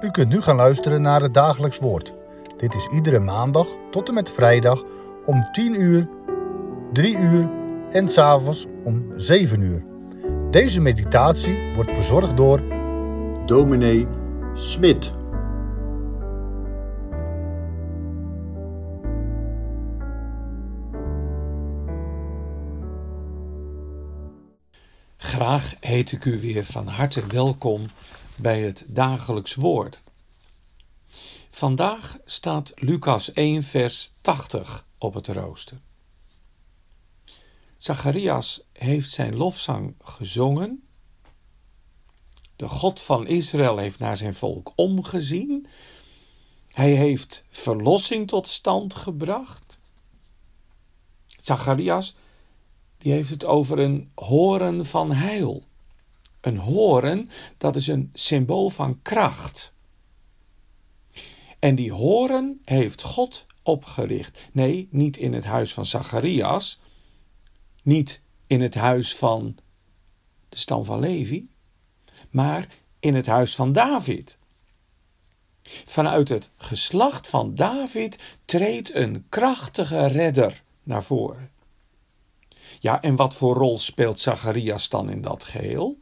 U kunt nu gaan luisteren naar het dagelijks woord. Dit is iedere maandag tot en met vrijdag om 10 uur, 3 uur en s'avonds om 7 uur. Deze meditatie wordt verzorgd door dominee Smit. Graag heet ik u weer van harte welkom bij het dagelijks woord. Vandaag staat Lucas 1, vers 80 op het rooster. Zacharias heeft zijn lofzang gezongen. De God van Israël heeft naar zijn volk omgezien. Hij heeft verlossing tot stand gebracht. Zacharias die heeft het over een horen van heil. Een horen, dat is een symbool van kracht. En die horen heeft God opgericht. Nee, niet in het huis van Zacharias, niet in het huis van de stam van Levi, maar in het huis van David. Vanuit het geslacht van David treedt een krachtige redder naar voren. Ja, en wat voor rol speelt Zacharias dan in dat geheel?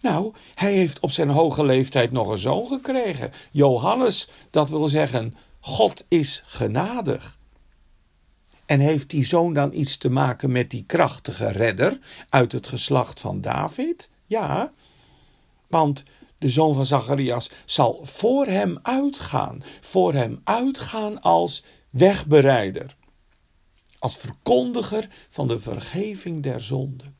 Nou, hij heeft op zijn hoge leeftijd nog een zoon gekregen. Johannes, dat wil zeggen, God is genadig. En heeft die zoon dan iets te maken met die krachtige redder uit het geslacht van David? Ja, want de zoon van Zacharias zal voor hem uitgaan, voor hem uitgaan als wegbereider als verkondiger van de vergeving der zonden.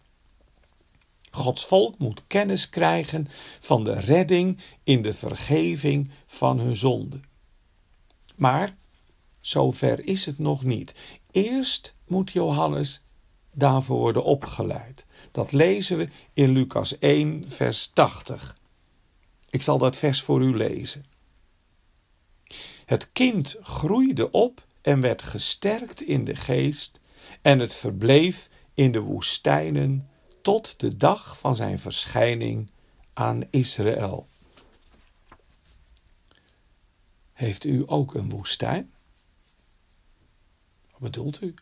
Gods volk moet kennis krijgen van de redding in de vergeving van hun zonden. Maar zover is het nog niet. Eerst moet Johannes daarvoor worden opgeleid. Dat lezen we in Lucas 1, vers 80. Ik zal dat vers voor u lezen. Het kind groeide op en werd gesterkt in de geest en het verbleef in de woestijnen tot de dag van zijn verschijning aan Israël. Heeft u ook een woestijn? Wat bedoelt u?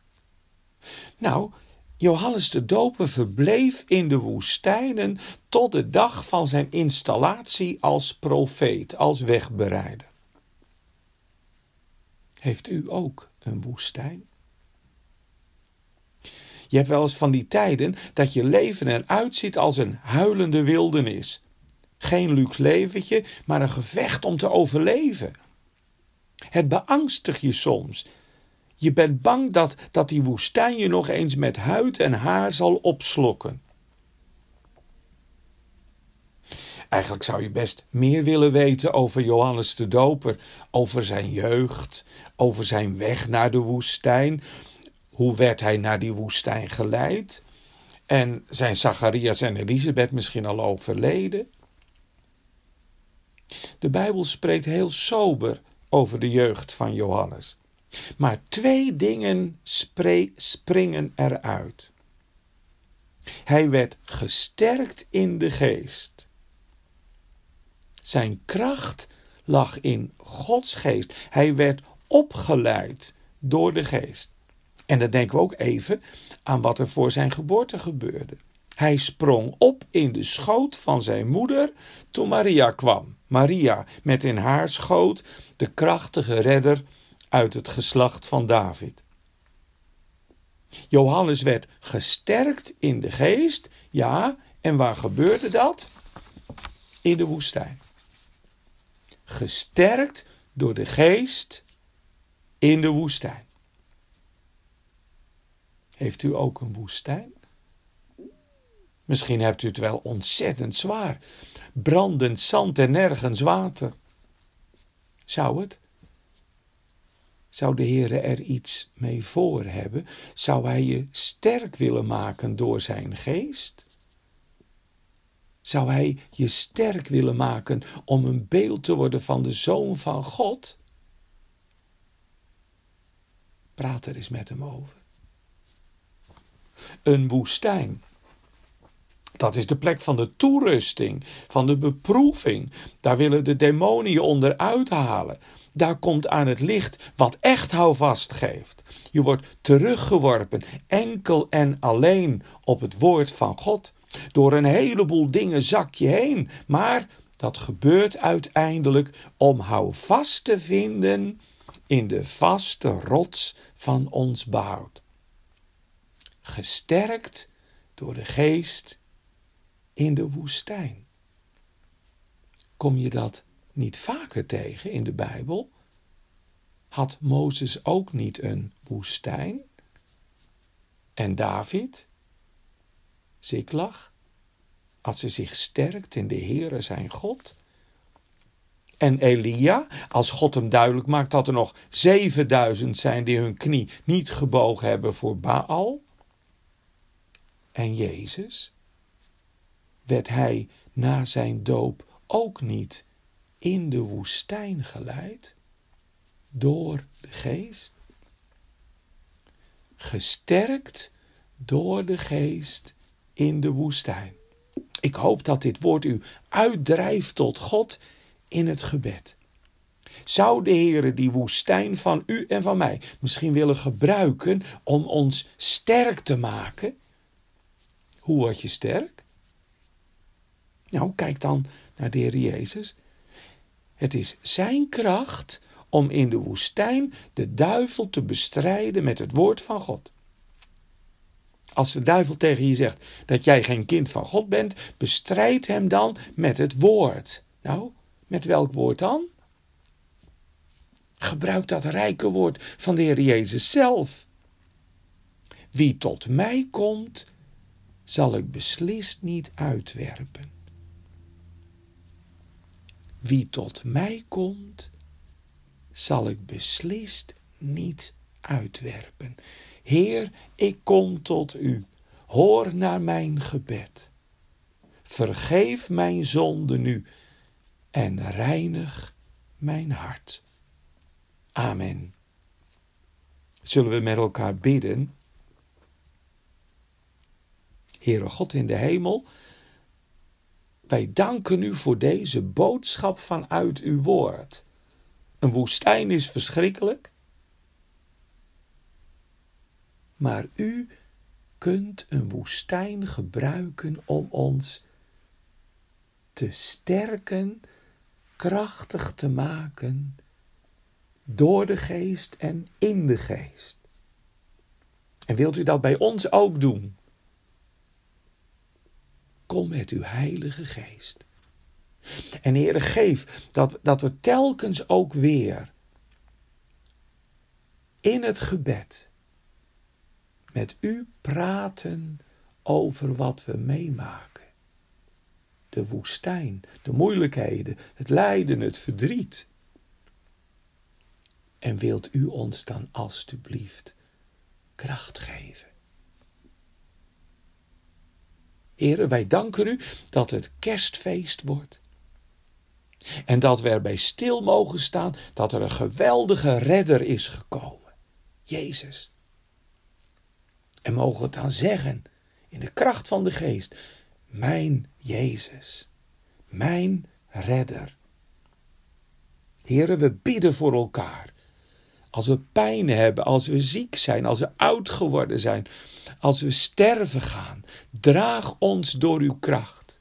Nou, Johannes de Doper verbleef in de woestijnen tot de dag van zijn installatie als profeet, als wegbereider. Heeft u ook een woestijn? Je hebt wel eens van die tijden dat je leven eruit ziet als een huilende wildernis. Geen luxe leventje, maar een gevecht om te overleven. Het beangstigt je soms. Je bent bang dat, dat die woestijn je nog eens met huid en haar zal opslokken. Eigenlijk zou je best meer willen weten over Johannes de Doper, over zijn jeugd, over zijn weg naar de woestijn. Hoe werd hij naar die woestijn geleid? En zijn Zacharias en Elisabeth misschien al overleden? De Bijbel spreekt heel sober over de jeugd van Johannes. Maar twee dingen springen eruit. Hij werd gesterkt in de geest. Zijn kracht lag in Gods geest. Hij werd opgeleid door de geest. En dan denken we ook even aan wat er voor zijn geboorte gebeurde. Hij sprong op in de schoot van zijn moeder toen Maria kwam. Maria met in haar schoot de krachtige redder uit het geslacht van David. Johannes werd gesterkt in de geest, ja, en waar gebeurde dat? In de woestijn gesterkt door de geest in de woestijn. Heeft u ook een woestijn? Misschien hebt u het wel ontzettend zwaar. Brandend zand en nergens water. Zou het? Zou de Heer er iets mee voor hebben? Zou Hij je sterk willen maken door Zijn geest? Zou Hij je sterk willen maken om een beeld te worden van de Zoon van God? Praat er eens met Hem over. Een woestijn. Dat is de plek van de toerusting, van de beproeving. Daar willen de demonie onderuit halen. Daar komt aan het licht wat echt houvast geeft. Je wordt teruggeworpen, enkel en alleen op het woord van God. Door een heleboel dingen zak je heen, maar dat gebeurt uiteindelijk om houvast te vinden in de vaste rots van ons behoud. Gesterkt door de geest in de woestijn. Kom je dat niet vaker tegen in de Bijbel? Had Mozes ook niet een woestijn? En David? Ziklag? Als ze zich sterkt in de Heere zijn God? En Elia, als God hem duidelijk maakt dat er nog 7000 zijn die hun knie niet gebogen hebben voor Baal? En Jezus? Werd hij na zijn doop ook niet in de woestijn geleid door de geest? Gesterkt door de geest in de woestijn. Ik hoop dat dit woord u uitdrijft tot God in het gebed. Zou de Heere die woestijn van u en van mij misschien willen gebruiken om ons sterk te maken? Hoe word je sterk? Nou, kijk dan naar de Heer Jezus. Het is Zijn kracht om in de woestijn de duivel te bestrijden met het woord van God. Als de duivel tegen je zegt dat jij geen kind van God bent, bestrijd hem dan met het woord. Nou, met welk woord dan? Gebruik dat rijke woord van de Heer Jezus zelf. Wie tot mij komt, zal ik beslist niet uitwerpen. Wie tot mij komt, zal ik beslist niet uitwerpen. Heer, ik kom tot u. Hoor naar mijn gebed. Vergeef mijn zonde nu en reinig mijn hart. Amen. Zullen we met elkaar bidden? Heere God in de hemel, wij danken u voor deze boodschap vanuit uw woord. Een woestijn is verschrikkelijk, maar u kunt een woestijn gebruiken om ons te sterken, krachtig te maken door de geest en in de geest. En wilt u dat bij ons ook doen? Kom met uw Heilige Geest. En Heere, geef dat, dat we telkens ook weer in het gebed met u praten over wat we meemaken. De woestijn, de moeilijkheden, het lijden, het verdriet. En wilt u ons dan alstublieft kracht geven? Heren, wij danken u dat het kerstfeest wordt. En dat we erbij stil mogen staan dat er een geweldige redder is gekomen. Jezus. En mogen we het dan zeggen in de kracht van de geest. Mijn Jezus. Mijn redder. Heren, we bidden voor elkaar. Als we pijn hebben, als we ziek zijn, als we oud geworden zijn, als we sterven gaan, draag ons door uw kracht.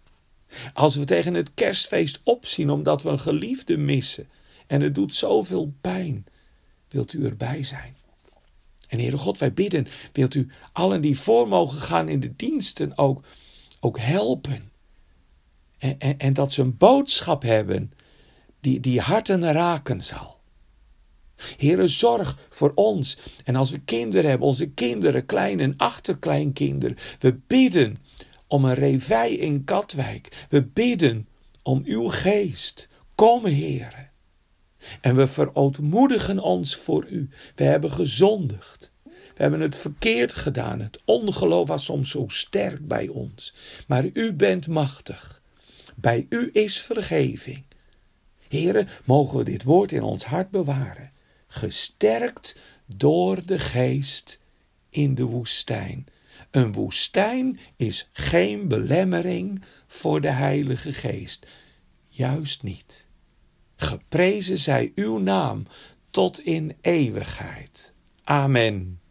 Als we tegen het kerstfeest opzien omdat we een geliefde missen en het doet zoveel pijn, wilt u erbij zijn. En Heere God, wij bidden, wilt u allen die voor mogen gaan in de diensten ook, ook helpen. En, en, en dat ze een boodschap hebben die, die harten raken zal. Heere, zorg voor ons. En als we kinderen hebben, onze kinderen, klein- en achterkleinkinderen, we bidden om een revij in Katwijk. We bidden om uw geest. Kom, Heere. En we verootmoedigen ons voor u. We hebben gezondigd. We hebben het verkeerd gedaan. Het ongeloof was soms zo sterk bij ons. Maar u bent machtig. Bij u is vergeving. Heren, mogen we dit woord in ons hart bewaren. Gesterkt door de geest in de woestijn. Een woestijn is geen belemmering voor de Heilige Geest. Juist niet. Geprezen zij uw naam tot in eeuwigheid. Amen.